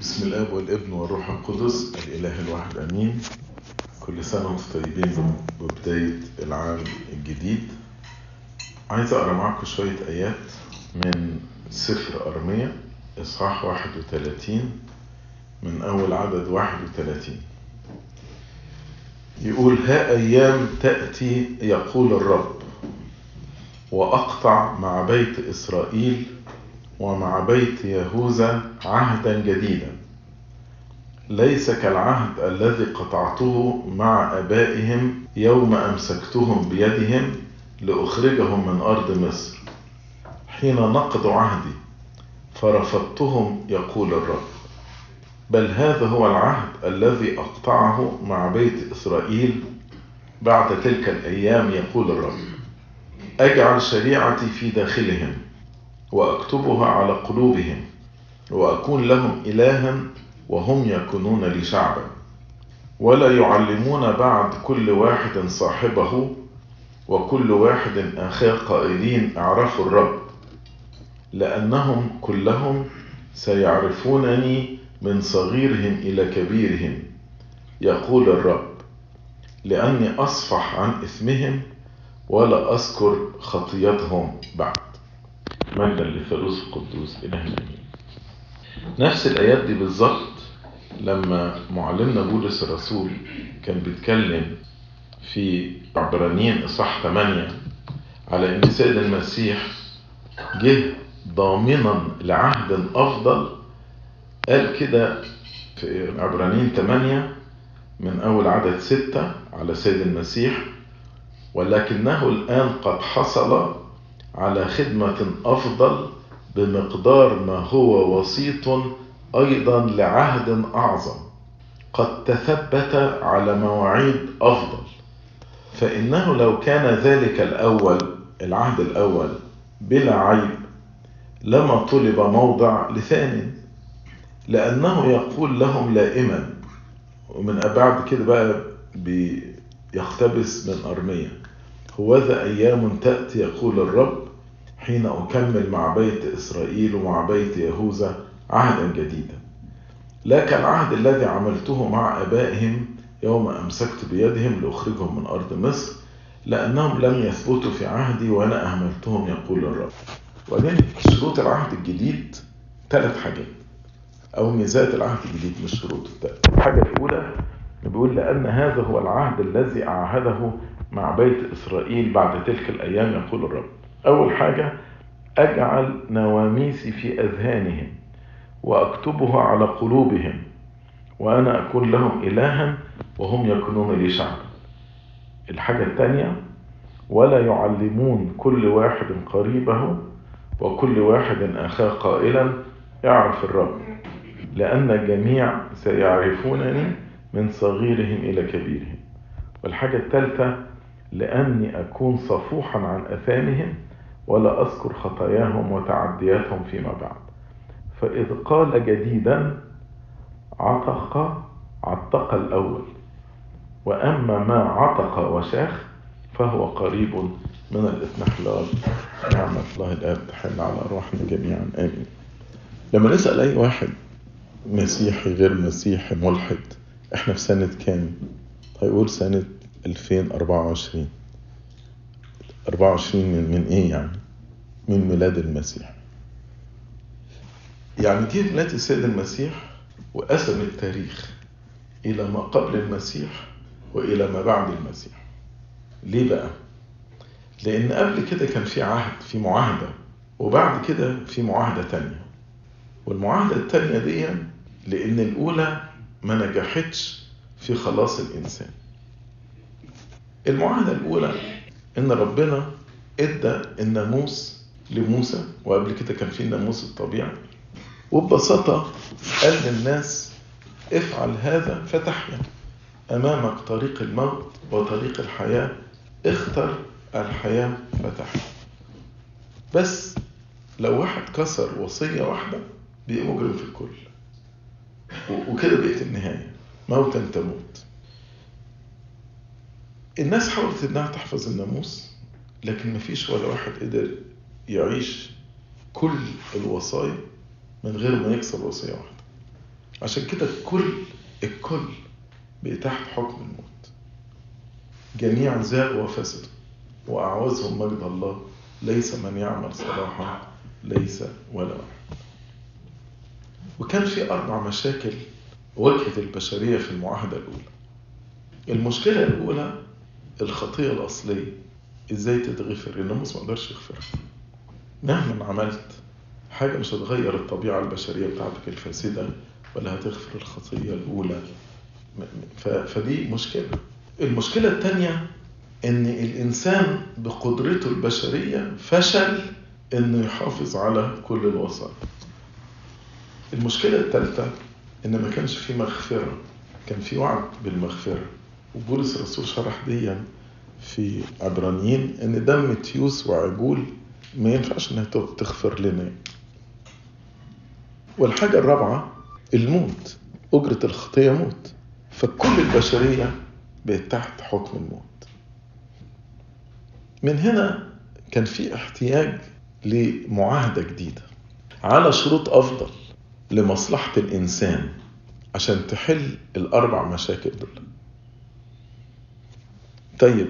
بسم الاب والابن والروح القدس الإله الواحد أمين. كل سنة وأنتم طيبين ببداية العام الجديد. عايز أقرأ معاكم شوية آيات من سفر ارميا إصحاح 31 من أول عدد 31 يقول ها أيام تأتي يقول الرب وأقطع مع بيت إسرائيل ومع بيت يهوذا عهدا جديدا. ليس كالعهد الذي قطعته مع آبائهم يوم أمسكتهم بيدهم لأخرجهم من أرض مصر. حين نقضوا عهدي فرفضتهم يقول الرب. بل هذا هو العهد الذي أقطعه مع بيت إسرائيل بعد تلك الأيام يقول الرب. أجعل شريعتي في داخلهم. وأكتبها على قلوبهم وأكون لهم الها وهم يكونون لي شعبا. ولا يعلمون بعد كل واحد صاحبه وكل واحد اخاه قائلين اعرفوا الرب. لأنهم كلهم سيعرفونني من صغيرهم إلى كبيرهم يقول الرب. لأني أصفح عن إثمهم ولا أذكر خطيتهم بعد. مجدا للثالوث القدوس إله الأمين نفس الآيات دي بالظبط لما معلمنا بولس الرسول كان بيتكلم في عبرانيين إصحاح 8 على إن سيد المسيح جه ضامنا لعهد أفضل قال كده في عبرانيين 8 من أول عدد 6 على سيد المسيح ولكنه الآن قد حصل على خدمة أفضل بمقدار ما هو وسيط أيضا لعهد أعظم. قد تثبت على مواعيد أفضل. فإنه لو كان ذلك الأول العهد الأول بلا عيب لما طلب موضع لثاني. لأنه يقول لهم لائما ومن بعد كده بقى بيقتبس من أرمية هوذا أيام تأتي يقول الرب حين أكمل مع بيت إسرائيل ومع بيت يهوذا عهدا جديدا. لا كالعهد الذي عملته مع أبائهم يوم أمسكت بيدهم لأخرجهم من أرض مصر لأنهم لم يثبتوا في عهدي وأنا أهملتهم يقول الرب. وبعدين شروط العهد الجديد ثلاث حاجات أو ميزات العهد الجديد مش شروطه الحاجة الأولى بيقول لأن هذا هو العهد الذي أعهده مع بيت إسرائيل بعد تلك الأيام يقول الرب. أول حاجة أجعل نواميسي في أذهانهم وأكتبها على قلوبهم وأنا أكون لهم إلها وهم يكونون لي شعبا الحاجة الثانية ولا يعلمون كل واحد قريبه وكل واحد أخاه قائلا اعرف الرب. لأن الجميع سيعرفونني من صغيرهم إلى كبيرهم. والحاجة الثالثة لأني أكون صفوحا عن أثامهم ولا أذكر خطاياهم وتعدياتهم فيما بعد. فإذ قال جديدا عتق عتق الأول. وأما ما عتق وشاخ فهو قريب من الاضمحلال نعمة الله الآب تحل على أرواحنا جميعا. آمين. لما نسأل أي واحد مسيحي غير مسيحي ملحد إحنا في سنة كام؟ هيقول سنة 2024 24 من من إيه يعني؟ من ميلاد المسيح. يعني دي ميلاد السيد المسيح وقسم التاريخ إلى ما قبل المسيح وإلى ما بعد المسيح. ليه بقى؟ لأن قبل كده كان في عهد في معاهدة وبعد كده في معاهدة تانية. والمعاهدة التانية دي لأن الأولى ما نجحتش في خلاص الإنسان. المعاهدة الأولى إن ربنا إدى الناموس لموسى وقبل كده كان في الناموس الطبيعي. وببساطة قال للناس افعل هذا فتحيا أمامك طريق الموت وطريق الحياة اختر الحياة فتحيا. بس لو واحد كسر وصية واحدة بيبقى مجرم في الكل. وكده بقت النهاية. موتا تموت الناس حاولت إنها تحفظ الناموس لكن مفيش ولا واحد قدر يعيش كل الوصايا من غير ما يكسر وصية واحدة. عشان كده الكل الكل بقى تحت حكم الموت. جميع زاغوا وفسدوا وأعوزهم مجد الله ليس من يعمل صلاحا ليس ولا واحد. وكان في أربع مشاكل واجهت البشرية في المعاهدة الأولى. المشكلة الأولى الخطية الأصلية إزاي تتغفر؟ الناموس ما قدرش يغفرها مهما عملت حاجة مش هتغير الطبيعة البشرية بتاعتك الفاسدة ولا هتغفر الخطية الأولى. فدي مشكلة. المشكلة الثانية إن الإنسان بقدرته البشرية فشل إنه يحافظ على كل الوصايا المشكلة الثالثة إن ما كانش في مغفرة. كان في وعد بالمغفرة. وبولس الرسول شرح ديا في عبرانيين إن دم تيوس وعجول ما ينفعش إنها تغفر لنا. والحاجة الرابعة الموت أجرة الخطية موت. فكل البشرية بقت تحت حكم الموت. من هنا كان في احتياج لمعاهدة جديدة على شروط أفضل لمصلحة الإنسان عشان تحل الأربع مشاكل دول. طيب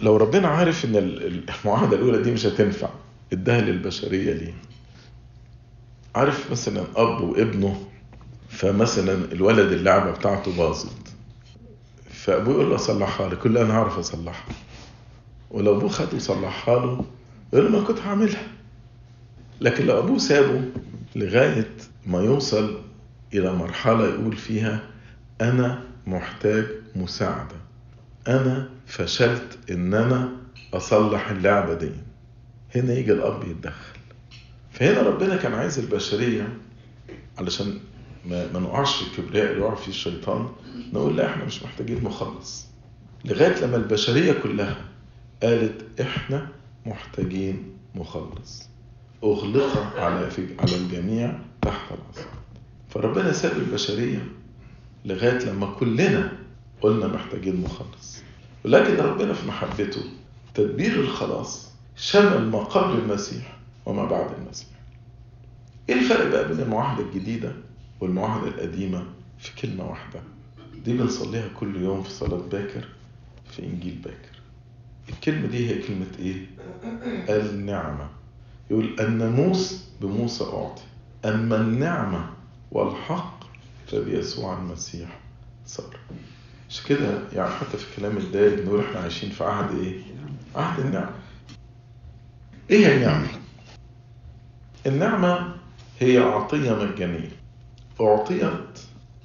لو ربنا عارف إن المعاهدة الأولى دي مش هتنفع اداها للبشرية ليه؟ عارف مثلا أب وابنه فمثلا الولد اللعبة بتاعته باظت فأبوه يقول له أصلحها لي كل أنا هعرف أصلحها. ولو أبوه خده وصلحها له يقول له ما كنت هعملها. لكن لو أبوه سابه لغاية ما يوصل إلى مرحلة يقول فيها أنا محتاج مساعدة. أنا فشلت إن أنا أصلح اللعبة دي. هنا يجي الأب يتدخل. فهنا ربنا كان عايز البشرية علشان ما, ما نقعش في الكبرياء اللي وقع فيه الشيطان نقول لا إحنا مش محتاجين مخلص. لغاية لما البشرية كلها قالت إحنا محتاجين مخلص. أغلق على في على الجميع تحت العصا. فربنا ساب البشرية لغاية لما كلنا قلنا محتاجين مخلص. ولكن ربنا في محبته تدبير الخلاص شمل ما قبل المسيح وما بعد المسيح. إيه الفرق بقى بين المعاهدة الجديدة والمعاهدة القديمة في كلمة واحدة؟ دي بنصليها كل يوم في صلاة باكر في إنجيل باكر. الكلمة دي هي كلمة إيه؟ النعمة. يقول الناموس بموسى أعطي. أما النعمة والحق فبيسوع المسيح صار. مش كده يعني حتى في كلام الدارج نقول إحنا عايشين في عهد إيه؟ عهد النعمة. إيه هي النعمة؟ النعمة هي عطية مجانية أعطيت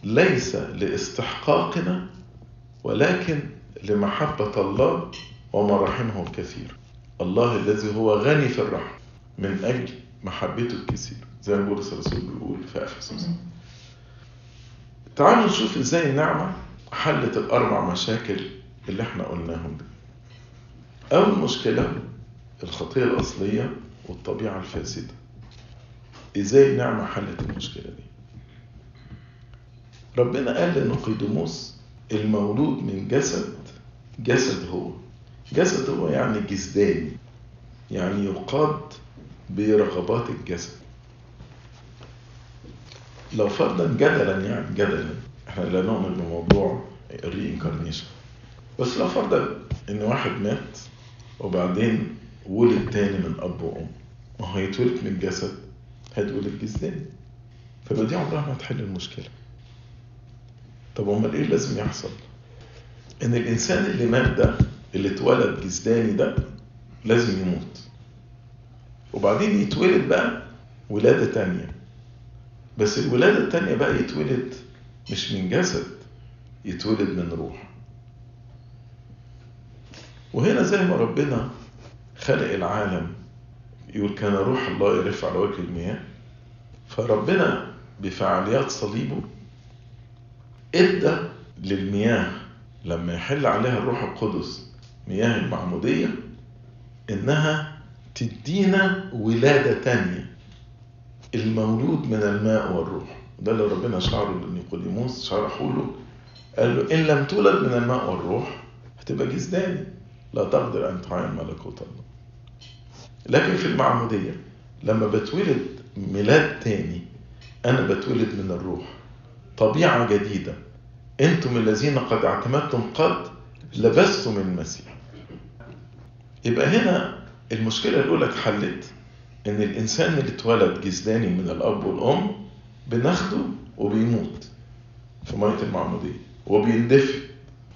ليس لاستحقاقنا ولكن لمحبة الله ومراحمه الكثير الله الذي هو غني في الرحمة من أجل محبته الكثير زي ما بولس الرسول بيقول في أفسس تعالوا نشوف إزاي النعمة حلت الأربع مشاكل اللي إحنا قلناهم دي. أول مشكلة الخطية الأصلية والطبيعة الفاسدة. إزاي النعمة حلت المشكلة دي؟ ربنا قال لنقيدموس المولود من جسد جسد هو. جسد هو يعني جسداني يعني يقاد برغبات الجسد. لو فرضا جدلا يعني جدلا. إحنا لا نؤمن بموضوع ال reincarnation بس لو فرضا إن واحد مات وبعدين ولد تاني من أب وأم. ما هو هيتولد من جسد هيتولد جسداني فبقى دي عمرها ما تحل المشكلة. طب أمال إيه لازم يحصل؟ إن الإنسان اللي مات ده اللي اتولد جسداني ده لازم يموت. وبعدين يتولد بقى ولادة تانية. بس الولادة التانية بقى يتولد مش من جسد يتولد من روح. وهنا زي ما ربنا خلق العالم يقول كان روح الله يرف على وجه المياه. فربنا بفعاليات صليبه إدى للمياه لما يحل عليها الروح القدس مياه المعمودية إنها تدينا ولادة تانية المولود من الماء والروح. ده اللي ربنا شعره لنيقوديموس شرحه له قال له إن لم تولد من الماء والروح هتبقى جسداني لا تقدر أن تعاين ملكوت الله. لكن في المعمودية لما بتولد ميلاد تاني أنا بتولد من الروح. طبيعة جديدة. أنتم الذين قد أعتمدتم قد لبستم المسيح. يبقى هنا المشكلة الأولى اتحلت إن الإنسان اللي اتولد جسداني من الأب والأم بناخده وبيموت في مية المعمودية وبيندفن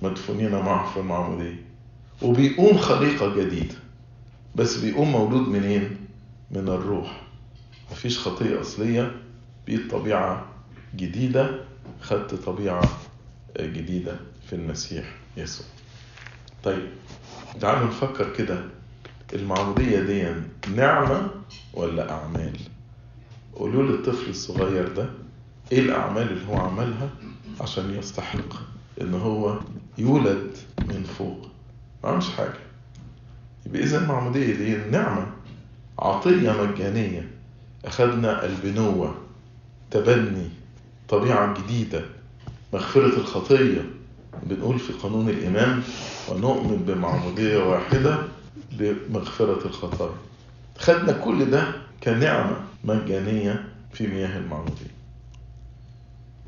مدفونين معه في المعمودية وبيقوم خليقة جديدة. بس بيقوم مولود منين؟ من الروح. مفيش خطية أصلية بقيت طبيعة جديدة خدت طبيعة جديدة في المسيح يسوع. طيب تعالوا نفكر كده المعمودية دي نعمة ولا أعمال؟ قولوا للطفل الصغير ده إيه الأعمال اللي هو عملها عشان يستحق إن هو يولد من فوق؟ ما عملش حاجة. يبقى إذا المعمودية دي نعمة عطية مجانية. أخذنا البنوة تبني طبيعة جديدة مغفرة الخطية. بنقول في قانون الإيمان ونؤمن بمعمودية واحدة لمغفرة الخطايا. خدنا كل ده كنعمة. مجانية في مياه المعمودية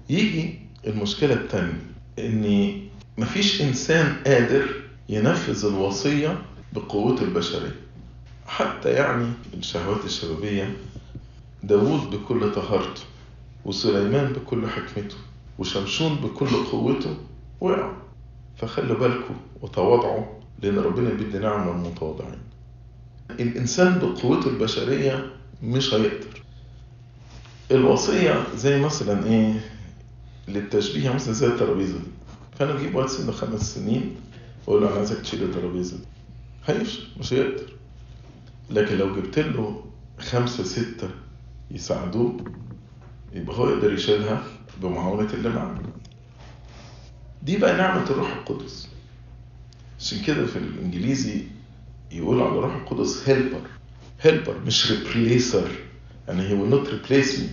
يجي المشكلة الثانية إن مفيش إنسان قادر ينفذ الوصية بقوته البشرية. حتى يعني الشهوات الشبابية داود بكل طهارته وسليمان بكل حكمته وشمشون بكل قوته وقعوا فخلوا بالكم وتواضعوا لأن ربنا بيدي نعمة للمتواضعين. الإنسان بقوته البشرية مش هيقدر. الوصية زي مثلا إيه للتشبيه مثلا زي الترابيزة. دي فأنا أجيب واحد سنه خمس سنين وأقول له أنا عايزك تشيل الترابيزة. دي هيفشل مش هيقدر. لكن لو جبت له خمسة ستة يساعدوه يبقى هو يقدر يشيلها بمعاونة اللي معاه. دي بقى نعمة الروح القدس. عشان كده في الإنجليزي يقول على الروح القدس هيلبر هيلبر مش ريبليسر يعني he will not replace me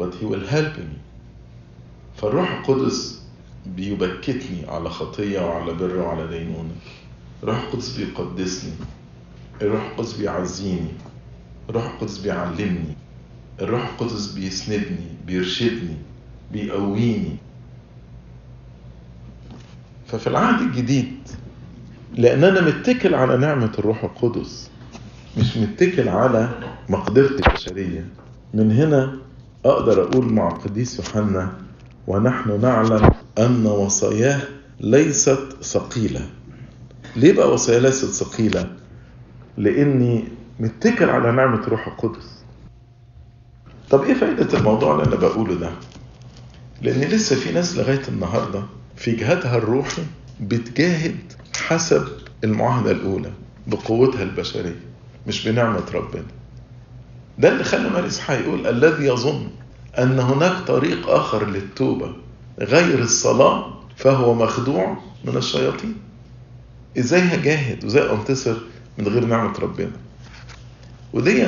but he will help me. فالروح القدس بيبكتني على خطية وعلى بر وعلى دينونة. الروح القدس بيقدسني. الروح القدس بيعزيني. الروح القدس بيعلمني. الروح القدس بيسندني بيرشدني بيقويني. ففي العهد الجديد لأن أنا متكل على نعمة الروح القدس مش متكل على مقدرتي البشرية من هنا أقدر أقول مع القديس يوحنا ونحن نعلم أن وصاياه ليست ثقيلة ليه بقى وصاياه ليست ثقيلة؟ لأني متكل على نعمة الروح القدس طب إيه فائدة الموضوع اللي أنا بقوله ده؟ لأن لسه في ناس لغاية النهاردة في جهادها الروحي بتجاهد حسب المعاهدة الأولى بقوتها البشرية مش بنعمة ربنا. ده اللي خلى مارس يقول الذي يظن أن هناك طريق آخر للتوبة غير الصلاة فهو مخدوع من الشياطين. إزاي هجاهد وإزاي أنتصر من غير نعمة ربنا؟ ودي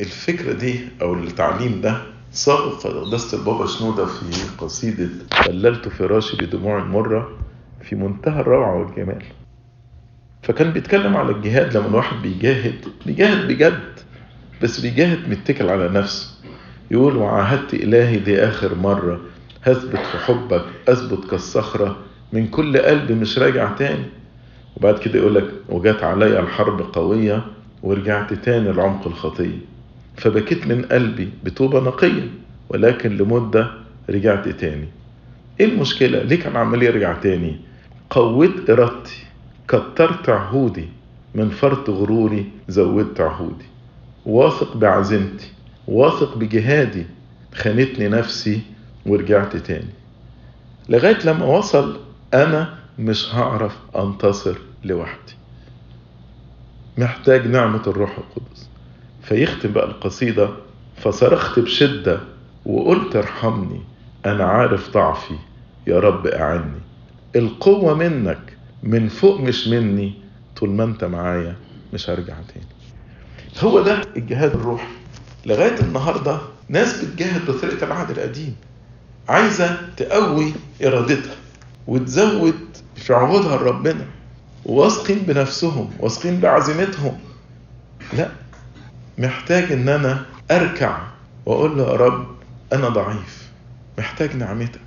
الفكرة دي أو التعليم ده صاغ قداسة البابا شنودة في قصيدة بللت فراشي بدموع مرة في منتهى الروعة والجمال. فكان بيتكلم على الجهاد لما الواحد بيجاهد بيجاهد بجد بس بيجاهد متكل على نفسه. يقول وعاهدت إلهي دي آخر مرة هثبت في حبك أثبت كالصخرة من كل قلب مش راجع تاني. وبعد كده يقول لك وجات عليا الحرب قوية ورجعت تاني لعمق الخطية. فبكيت من قلبي بتوبة نقية ولكن لمدة رجعت تاني. إيه المشكلة؟ ليه كان عمال يرجع تاني؟ قويت إرادتي. كترت عهودي من فرط غروري زودت عهودي. واثق بعزيمتي واثق بجهادي خانتني نفسي ورجعت تاني. لغاية لما وصل أنا مش هعرف أنتصر لوحدي. محتاج نعمة الروح القدس. فيختم بقى القصيدة فصرخت بشدة وقلت ارحمني أنا عارف ضعفي يا رب أعني. القوة منك من فوق مش مني طول ما انت معايا مش هرجع تاني. هو ده الجهاد الروحي لغاية النهاردة ناس بتجاهد بطريقة العهد القديم عايزة تقوي إرادتها وتزود في عهودها لربنا. واثقين بنفسهم واثقين بعزيمتهم. لا محتاج إن أنا أركع وأقول له يا رب أنا ضعيف محتاج نعمتك.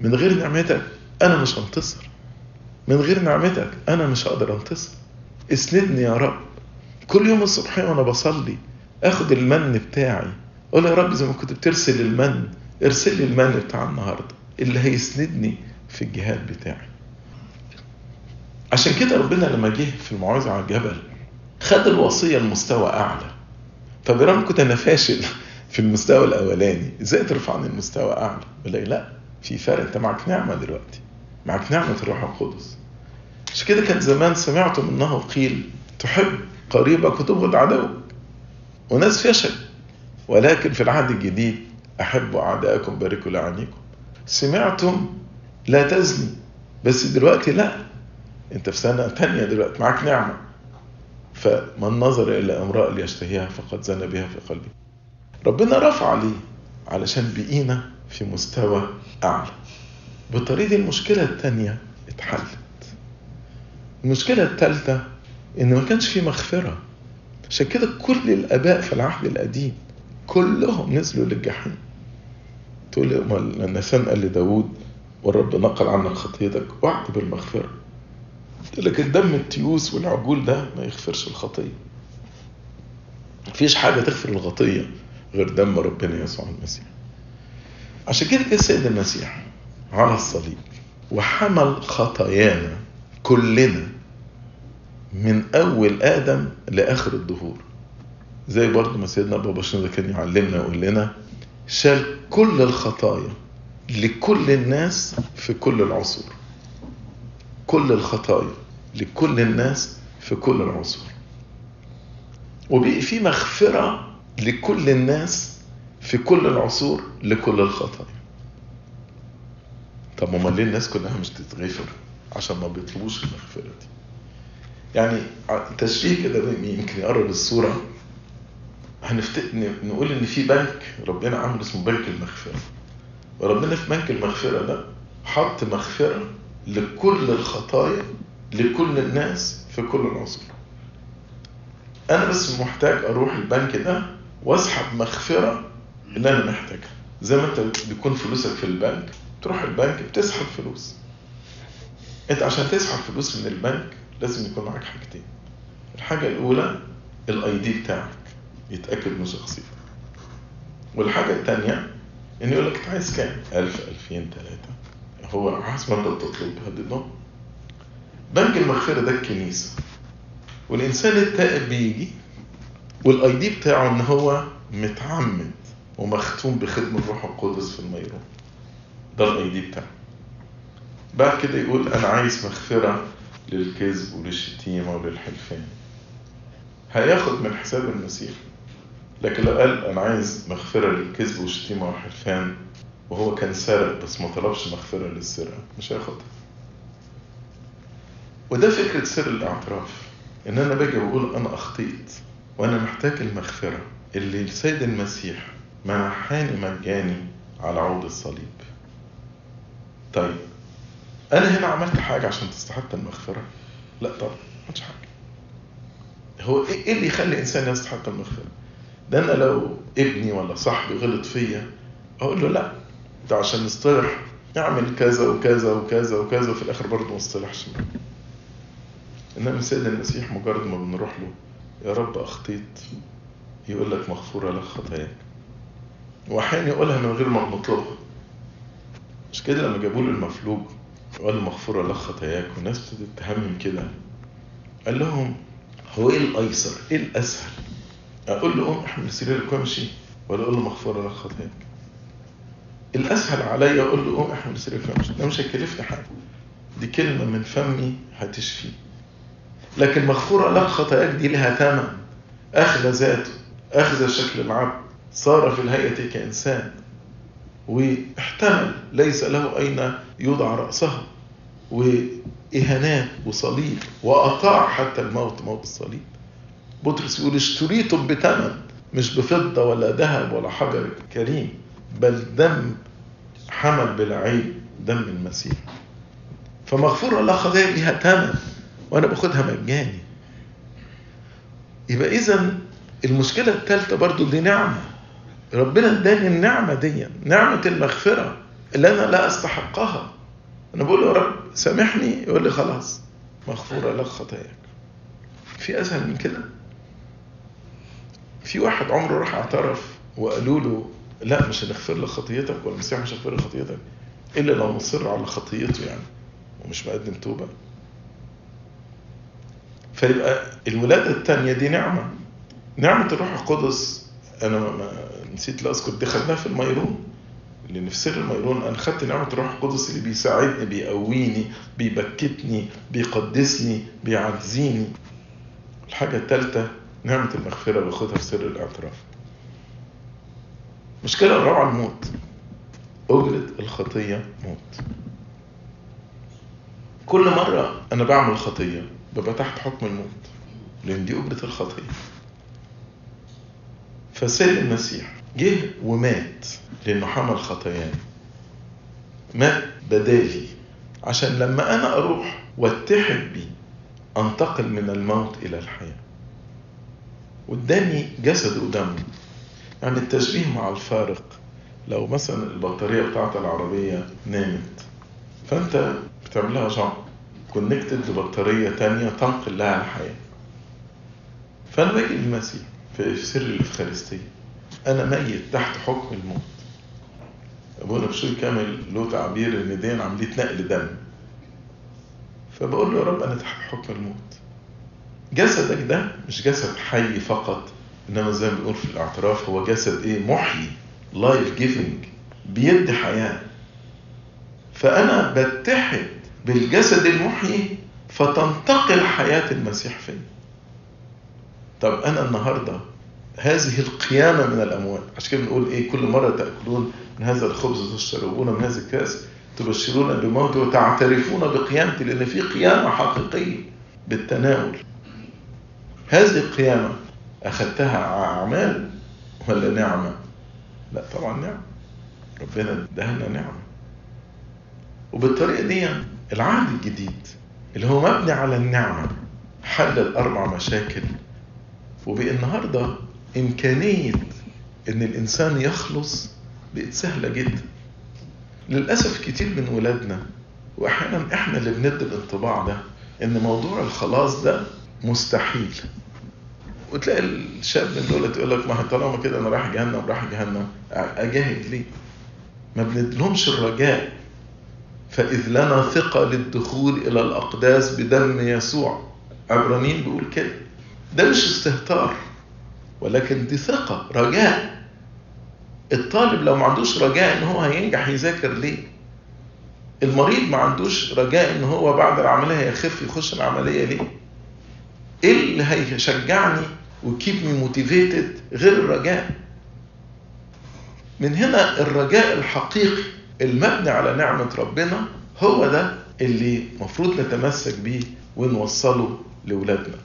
من غير نعمتك أنا مش هنتصر. من غير نعمتك أنا مش هقدر أنتصر. اسندني يا رب. كل يوم الصبح وأنا بصلي أخد المن بتاعي. أقول يا رب زي ما كنت بترسل المن ارسل لي المن بتاع النهارده اللي هيسندني في الجهاد بتاعي. عشان كده ربنا لما جه في الموعظة على الجبل خد الوصية لمستوى أعلى. فبرغم كنت أنا فاشل في المستوى الأولاني إزاي ترفعني المستوى أعلى؟ يقول لا في فرق. أنت معك نعمة دلوقتي. معك نعمة الروح القدس. عشان كده كان زمان سمعتم أنه قيل تحب قريبك وتبغض عدوك وناس فشل ولكن في العهد الجديد أحبوا أعدائكم باركوا لعنيكم سمعتم لا تزني بس دلوقتي لا أنت في سنة تانية دلوقتي معاك نعمة. فمن نظر إلى أمرأة ليشتهيها فقد زنى بها في قلبه. ربنا رفع عليه علشان بقينا في مستوى أعلى. بالطريقة المشكلة التانية اتحلت. المشكلة التالتة إن ما كانش في مغفرة. عشان كده كل الآباء في العهد القديم كلهم نزلوا للجحيم. تقول لي النسان قال لداود والرب نقل عنك خطيتك وعد بالمغفرة. قلت لك الدم التيوس والعجول ده ما يغفرش الخطية. مفيش حاجة تغفر الخطية غير دم ربنا يسوع المسيح. عشان كده جه السيد المسيح على الصليب وحمل خطايانا كلنا من أول آدم لآخر الدهور. زي برضه ما سيدنا بابا شنودة كان يعلمنا ويقول لنا شال كل الخطايا لكل الناس في كل العصور. كل الخطايا لكل الناس في كل العصور. وبقي في مغفرة لكل الناس في كل العصور لكل الخطايا. طب امال ليه الناس كلها مش تتغفر عشان ما بيطلبوش المغفرة دي؟ يعني تشبيه كده يمكن يقرب الصورة. هنفت... نقول إن في بنك ربنا عامل اسمه بنك المغفرة. وربنا في بنك المغفرة ده حط مغفرة لكل الخطايا لكل الناس في كل العصور. أنا بس محتاج أروح البنك ده وأسحب مغفرة اللي أنا محتاجها. زي ما أنت بيكون فلوسك في البنك تروح البنك بتسحب فلوس. انت عشان تسحب فلوس من البنك لازم يكون معاك حاجتين. الحاجة الأولى الاي دي بتاعك يتأكد من شخصيتك والحاجة التانية إن يقول لك أنت عايز كام؟ 1000 2000 3 هو حسب ما انت بتطلب هدده بنك المغفرة ده الكنيسة. والإنسان التائب بيجي وال ID بتاعه إن هو متعمد ومختوم بخدمة الروح القدس في الميرون ده ال ID بتاعه. بعد كده يقول أنا عايز مغفرة للكذب وللشتيمة وللحلفان. هياخد من حساب المسيح. لكن لو قال أنا عايز مغفرة للكذب والشتيمة والحلفان وهو كان سارق بس ما طلبش مغفرة للسرقة مش هياخدها. وده فكرة سر الاعتراف إن أنا باجي بقول أنا أخطيت وأنا محتاج المغفرة اللي السيد المسيح منحاني مجاني على عود الصليب. طيب. أنا هنا عملت حاجة عشان تستحق المغفرة. لا طبعا ما عملتش حاجة. هو إيه اللي يخلي إنسان يستحق المغفرة؟ ده أنا لو ابني ولا صاحبي غلط فيا أقول له لا ده عشان نصطلح اعمل كذا وكذا وكذا وكذا وفي الآخر برضه ما اصطلحش إنما السيد المسيح مجرد ما بنروح له يا رب أخطيت يقول لك مغفورة لك خطاياك. واحيانا يقولها من غير ما بنطلبها مش كده لما جابوا له المفلوج وقال له مغفوره لك خطاياك والناس ابتدت تهمم كده قال لهم هو إيه الأيسر؟ إيه الأسهل؟ أقول له قوم احمل سريرك وامشي ولا أقول له مغفوره لك خطاياك الأسهل عليا أقول له قوم احمل سريرك وامشي ده مش هيكلفني حاجة. دي كلمة من فمي هتشفي. لكن مغفوره لك خطاياك دي لها ثمن. أخذ ذاته أخذ شكل العبد. صار في الهيئة كإنسان. واحتمل ليس له أين يوضع راسه وإهانات وصليب واطاع حتى الموت موت الصليب. بطرس يقول اشتريتم بثمن مش بفضة ولا ذهب ولا حجر كريم بل دم حمل بلا عيب دم المسيح. فمغفورة الله خطايا ليها ثمن وأنا باخدها مجاني. يبقى اذا المشكلة الثالثة برضو دي نعمة. ربنا اداني النعمة دي نعمة المغفرة اللي أنا لا أستحقها. أنا بقول له يا رب سامحني يقول لي خلاص مغفورة لك خطاياك. في أسهل من كده؟ في واحد عمره راح اعترف وقالوا له لا مش هنغفر لك خطيتك والمسيح مش هيغفر لك خطيتك إلا لو مصر على خطيته يعني ومش مقدم توبة. فيبقى الولادة الثانية دي نعمة نعمة الروح القدس أنا ما نسيت لا أذكر دي خدناها في الميرون لأن في سر الميرون أنا خدت نعمة الروح القدس اللي بيساعدني بيقويني بيبكتني بيقدسني بيعزيني الحاجة الثالثه نعمة المغفرة باخدها في سر الاعتراف. المشكلة الرابعة الموت. أجرة الخطية موت. كل مرة أنا بعمل خطية ببقى تحت حكم الموت. لأن دي أجرة الخطية. فسيد المسيح جه ومات لأنه حمل خطاياي. مات بدالي؟ عشان لما أنا أروح واتحد بيه أنتقل من الموت إلى الحياة. واداني جسد ودم. يعني التشبيه مع الفارق لو مثلا البطارية بتاعت العربية نامت. فأنت بتعمل لها جمع كونكتد لبطارية تانية تنقل لها الحياة. فأنا باجي للمسيح. في سر الإفخارستية أنا ميت تحت حكم الموت. أبونا بشوي كامل له تعبير إن دي عملية نقل دم. فبقول له يا رب أنا تحت حكم الموت. جسدك ده مش جسد حي فقط إنما زي ما بنقول في الاعتراف هو جسد إيه؟ محيي life-giving بيدي حياة. فأنا بتحد بالجسد المحيي فتنتقل حياة المسيح فيا. طب أنا النهارده هذه القيامة من الأموات عشان كده بنقول إيه كل مرة تأكلون من هذا الخبز وتشربون من هذا الكاس تبشرون بموتي وتعترفون بقيامتي لأن في قيامة حقيقية بالتناول. هذه القيامة أخذتها أعمال ولا نعمة؟ لا طبعا نعمة. ربنا ادانا نعمة. وبالطريقة دي العهد الجديد اللي هو مبني على النعمة حل الأربع مشاكل وبقى النهاردة إمكانية إن الإنسان يخلص بقت سهلة جدا. للأسف كتير من ولادنا وأحيانا إحنا اللي بندي الانطباع ده إن موضوع الخلاص ده مستحيل. وتلاقي الشاب من دول يقول لك ما طالما كده أنا رايح جهنم رايح جهنم. أجاهد ليه؟ ما بندلهمش الرجاء. فإذ لنا ثقة للدخول إلى الأقداس بدم يسوع. عبرانيين بيقول كده. ده مش استهتار ولكن دي ثقة رجاء الطالب لو ما عندوش رجاء إن هو هينجح يذاكر ليه؟ المريض ما عندوش رجاء إن هو بعد العملية هيخف يخش العملية ليه؟ إيه اللي هيشجعني و keep me motivated غير الرجاء من هنا الرجاء الحقيقي المبني على نعمة ربنا هو ده اللي مفروض نتمسك بيه ونوصله لولادنا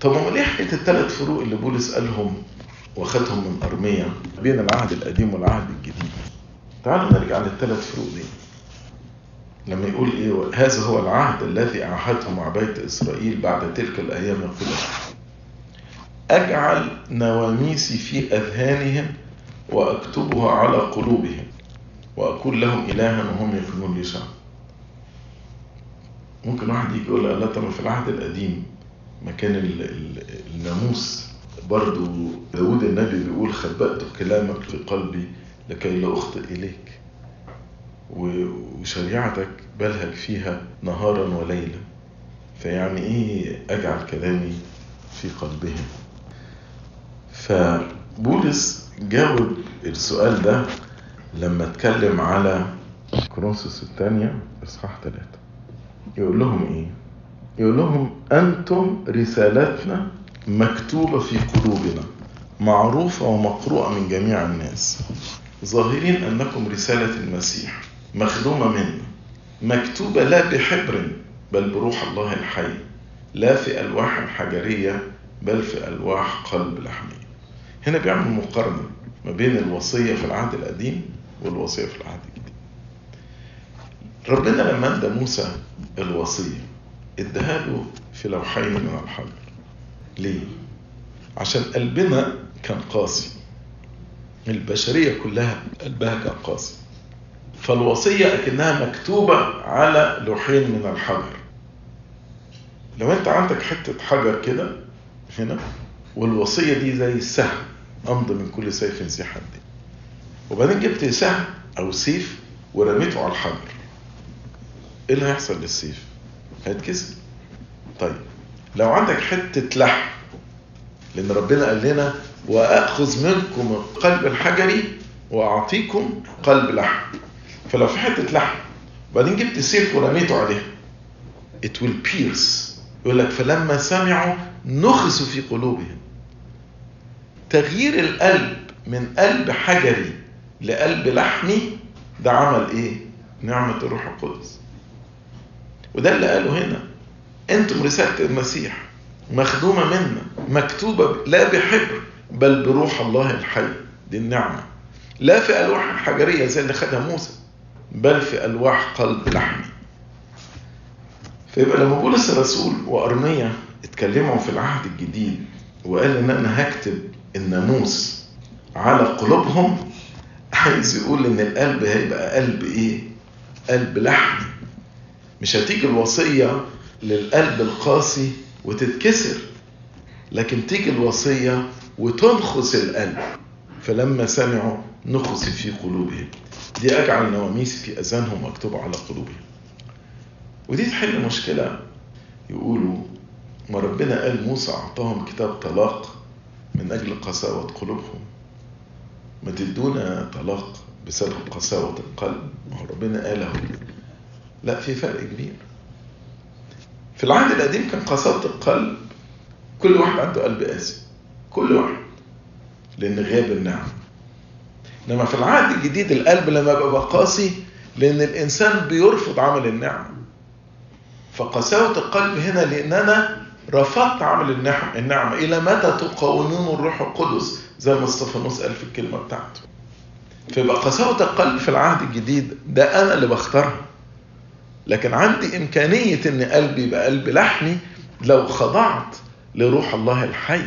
طب امال إيه حكاية الثلاث فروق اللي بولس قالهم واخدهم من أرميا بين العهد القديم والعهد الجديد؟ تعالوا نرجع للثلاث فروق دي. لما يقول إيه؟ هذا هو العهد الذي أعهدته مع بيت إسرائيل بعد تلك الأيام يقول أجعل نواميسي في أذهانهم وأكتبها على قلوبهم واكون لهم الها وهم يكونون لي شعب. ممكن واحد يجي يقول لا طب في العهد القديم. ما كان الناموس. برضو داود النبي بيقول خبأت كلامك في قلبي لكي لا أخطئ إليك. وشريعتك بلهج فيها نهارا وليلا. فيعني إيه أجعل كلامي في قلبهم؟ فبولس جاوب السؤال ده لما اتكلم على كورنثوس الثانية إصحاح ثلاثة يقول لهم إيه؟ يقول لهم أنتم رسالتنا مكتوبة في قلوبنا معروفة ومقروءة من جميع الناس. ظاهرين أنكم رسالة المسيح مخدومة منا مكتوبة لا بحبر بل بروح الله الحي لا في ألواح حجرية بل في ألواح قلب لحمية هنا بيعمل مقارنة ما بين الوصية في العهد القديم والوصية في العهد الجديد. ربنا لما ادى موسى الوصية اداها له في لوحين من الحجر ليه؟ عشان قلبنا كان قاسي. البشرية كلها قلبها كان قاسي. فالوصية أكنها مكتوبة على لوحين من الحجر. لو أنت عندك حتة حجر كده هنا والوصية دي زي السهم أمضى من كل سيف ذي حد وبعدين جبت سهم أو سيف ورميته على الحجر. إيه اللي هيحصل للسيف؟ هيتكسر طيب لو عندك حتة لحم لأن ربنا قال لنا وأخذ منكم القلب الحجري وأعطيكم قلب لحم. فلو في حتة لحم وبعدين جبت سيف ورميته عليها it will pierce. يقول لك فلما سمعوا نخسوا في قلوبهم. تغيير القلب من قلب حجري لقلب لحمي ده عمل إيه؟ نعمة الروح القدس. وده اللي قاله هنا. أنتم رسالة المسيح مخدومة منا مكتوبة لا بحبر بل بروح الله الحي. دي النعمة. لا في ألواح حجرية زي اللي خدها موسى بل في ألواح قلب لحمي. فيبقى لما بولس الرسول وأرمية اتكلموا في العهد الجديد وقال إن أنا هكتب الناموس على قلوبهم عايز يقول إن القلب هيبقى قلب إيه؟ قلب لحمي. مش هتيجي الوصية للقلب القاسي وتتكسر لكن تيجي الوصية وتنخس القلب. فلما سمعوا نخس في قلوبهم. دي أجعل نواميس في أذانهم مكتوبة على قلوبهم. ودي تحل مشكلة. يقولوا ما ربنا قال موسى أعطاهم كتاب طلاق من أجل قساوة قلوبهم. ما تدونا طلاق بسبب قساوة القلب. ما هو ربنا قاله لا في فرق كبير. في العهد القديم كان قساوة القلب كل واحد عنده قلب قاسي كل واحد لأن غياب النعم. إنما في العهد الجديد القلب لما بيبقى قاسي لأن الإنسان بيرفض عمل النعم. فقساوة القلب هنا لأن أنا رفضت عمل النعم. النعمة إلى متى تقاومون الروح القدس؟ زي ما استفانوس قال في الكلمة بتاعته. فيبقى قساوة القلب في العهد الجديد ده أنا اللي بختارها. لكن عندي إمكانية إن قلبي يبقى قلب لحمي لو خضعت لروح الله الحي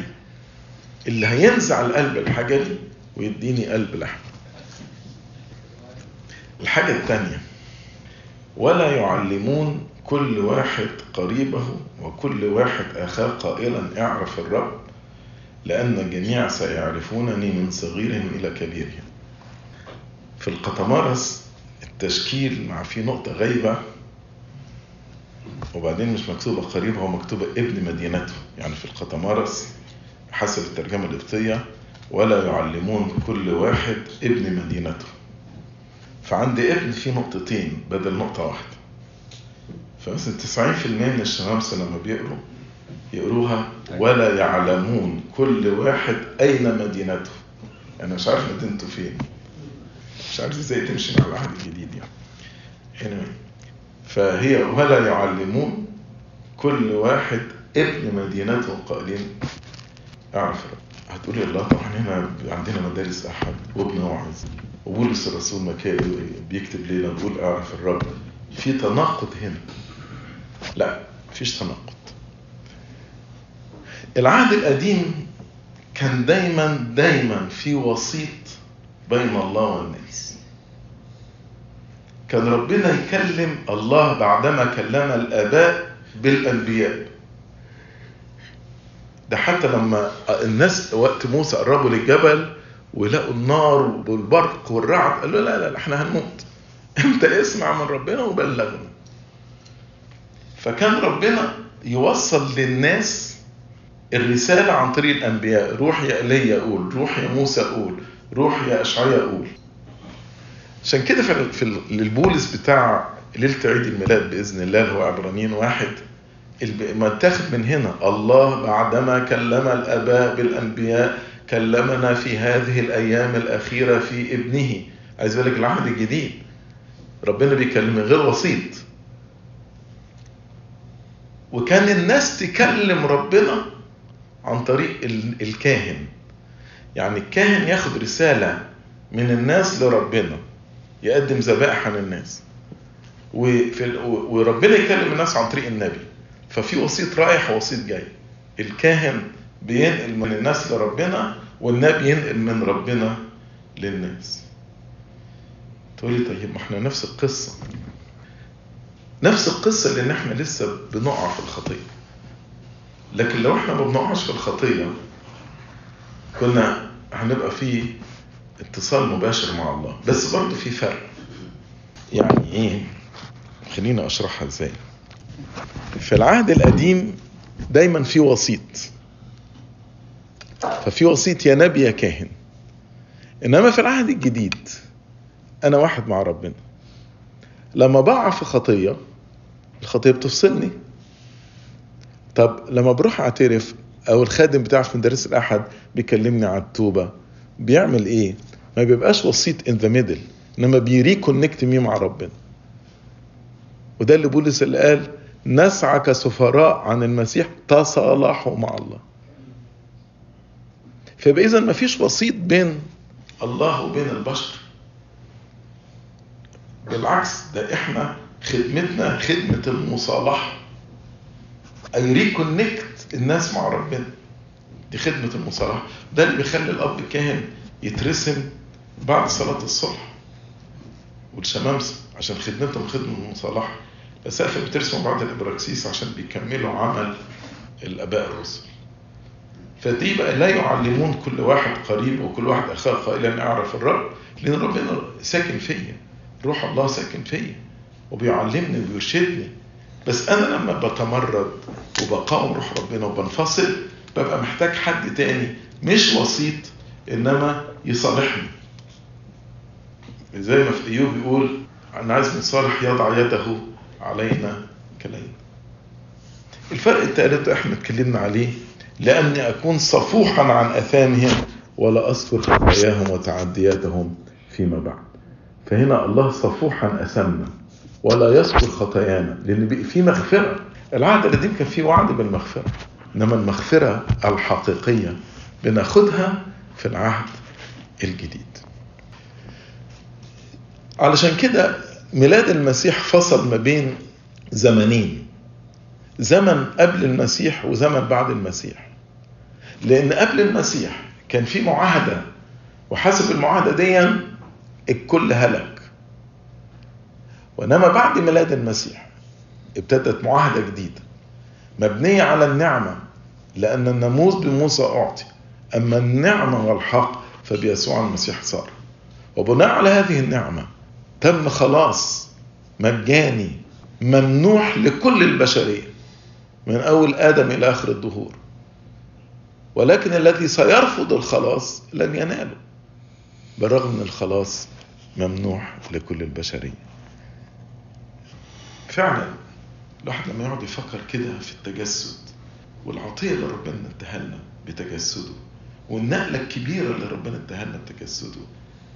اللي هينزع القلب الحجري ويديني قلب لحم. الحاجة الثانية ولا يعلمون كل واحد قريبه وكل واحد أخاه قائلا اعرف الرب لأن الجميع سيعرفونني من صغيرهم إلى كبيرهم. في القطمارس التشكيل مع في نقطة غايبة وبعدين مش مكتوبة قريبة ومكتوبة ابن مدينته يعني في القطمارس حسب الترجمة القبطية ولا يعلمون كل واحد ابن مدينته. فعند ابن في نقطتين بدل نقطة واحدة. فمثلا 90% من الشمامسة لما بيقروا يقروها ولا يعلمون كل واحد أين مدينته. أنا مش عارف مدينته فين. مش عارف إزاي تمشي مع العهد الجديد يعني. Anyway. فهي ولا يعلمون كل واحد ابن مدينته قائلين. أعرف. هتقولي الله طبعا هنا عندنا مدارس أحد وابن واعظ وبولس الرسول ما بيكتب لنا بيقول أعرف الرب. في تناقض هنا. لا مفيش تناقض. العهد القديم كان دايما دايما في وسيط بين الله والناس. كان ربنا يكلم الله بعدما كلم الآباء بالأنبياء. ده حتى لما الناس وقت موسى قربوا للجبل ولقوا النار والبرق والرعد قالوا لا لا, لا إحنا هنموت. انت اسمع من ربنا وبلغنا. فكان ربنا يوصل للناس الرسالة عن طريق الأنبياء. روح يا إيليا قول روح يا موسى قول روح يا أشعياء قول. عشان كده في, في البولس بتاع ليلة عيد الميلاد بإذن الله اللي هو عبرانيين واحد متاخد من هنا. الله بعدما كلم الآباء بالأنبياء كلمنا في هذه الأيام الأخيرة في ابنه. عايز أقول لك العهد الجديد. ربنا بيكلم غير وسيط. وكان الناس تكلم ربنا عن طريق الكاهن. يعني الكاهن ياخد رسالة من الناس لربنا. يقدم ذبائح عن الناس. وفي وربنا يكلم الناس عن طريق النبي. ففي وسيط رايح ووسيط جاي. الكاهن بينقل من الناس لربنا والنبي ينقل من ربنا للناس. تقولي طيب ما إحنا نفس القصة. نفس القصة لأن إحنا لسه بنقع في الخطية. لكن لو إحنا ما بنقعش في الخطية كنا هنبقى في اتصال مباشر مع الله. بس برضه في فرق. يعني إيه؟ خلينا أشرحها إزاي. في العهد القديم دايما في وسيط. ففي وسيط يا نبي يا كاهن. إنما في العهد الجديد أنا واحد مع ربنا. لما بقع في خطية الخطية بتفصلني. طب لما بروح أعترف أو الخادم بتاعي في مدرسة الأحد بيكلمني على التوبه بيعمل إيه؟ ما بيبقاش وسيط in the middle إنما بي reconnect me مع ربنا. وده اللي بولس اللي قال نسعى كسفراء عن المسيح تصالحوا مع الله. فيبقى اذا ما فيش وسيط بين الله وبين البشر. بالعكس ده إحنا خدمتنا خدمة المصالحة. I reconnect الناس مع ربنا. دي خدمة المصالحة. ده اللي بيخلي الأب الكاهن يترسم بعد صلاة الصبح. والشمامسة عشان خدمتهم خدمة المصالحة الأسقفة بترسم بعد الإبراكسيس عشان بيكملوا عمل الآباء الرسل. فدي بقى لا يعلمون كل واحد قريب وكل واحد أخاه قائلا أعرف الرب لأن ربنا ساكن فيا. روح الله ساكن فيا. وبيعلمني وبيرشدني. بس أنا لما بتمرد وبقاوم روح ربنا وبنفصل ببقى محتاج حد تاني مش وسيط إنما يصالحني. زي ما في أيوب بيقول أنا عايز مصالح يضع يده علينا كلينا الفرق الثالث إحنا اتكلمنا عليه لأني أكون صفوحا عن أثامهم ولا أذكر خطاياهم وتعدياتهم فيما بعد. فهنا الله صفوحا أثمنا ولا يذكر خطايانا لأن في مغفرة. العهد القديم كان فيه وعد بالمغفرة إنما المغفرة الحقيقية بناخدها في العهد الجديد. علشان كده ميلاد المسيح فصل ما بين زمنين. زمن قبل المسيح وزمن بعد المسيح. لأن قبل المسيح كان في معاهدة وحسب المعاهدة دي الكل هلك. وإنما بعد ميلاد المسيح ابتدت معاهدة جديدة مبنية على النعمة لأن الناموس بموسى أعطي. أما النعمة والحق فبيسوع المسيح صار. وبناء على هذه النعمة تم خلاص مجاني ممنوح لكل البشرية من أول آدم إلى آخر الدهور. ولكن الذي سيرفض الخلاص لن يناله بالرغم من الخلاص ممنوح لكل البشرية. فعلا الواحد لما يقعد يفكر كده في التجسد والعطية اللي ربنا اداها لنا بتجسده والنقلة الكبيرة اللي ربنا اداها لنا بتجسده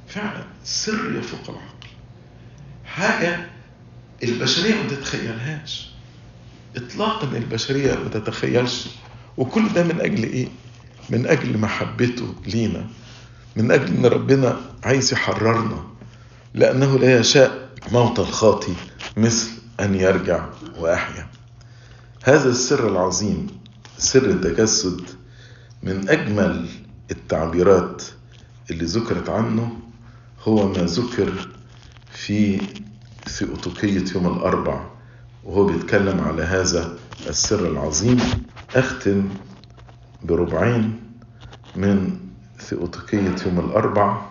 فعلا سر يفوق العقل. حاجة البشرية ما تتخيلهاش. اطلاقا البشرية ما تتخيلش. وكل ده من أجل إيه؟ من أجل محبته لينا. من أجل إن ربنا عايز يحررنا. لأنه لا يشاء موت الخاطي مثل أن يرجع وأحيا. هذا السر العظيم سر التجسد من أجمل التعبيرات اللي ذكرت عنه هو ما ذكر في في أوتوكية يوم الأربع وهو بيتكلم على هذا السر العظيم أختم بربعين من ثيوتوكية يوم الأربع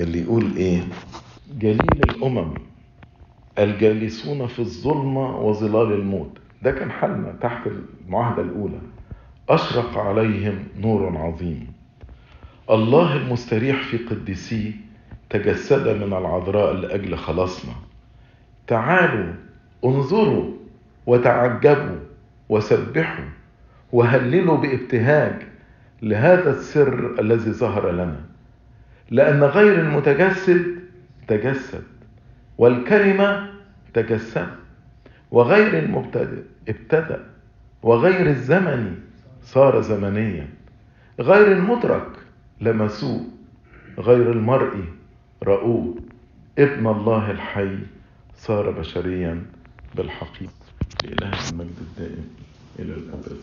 اللي يقول إيه؟ جليل الأمم الجالسون في الظلمة وظلال الموت. ده كان حالنا تحت المعاهدة الأولى. أشرق عليهم نور عظيم. الله المستريح في قدسيه تجسد من العذراء لأجل خلاصنا. تعالوا انظروا وتعجبوا وسبحوا وهللوا بابتهاج لهذا السر الذي ظهر لنا. لأن غير المتجسد تجسد والكلمة تجسد وغير المبتدئ ابتدأ وغير الزمني صار زمنيا غير المدرك لمسوه غير المرئي رأوه ابن الله الحي صار بشريا بالحقيقة. لإله المجد الدائم إلى الأبد.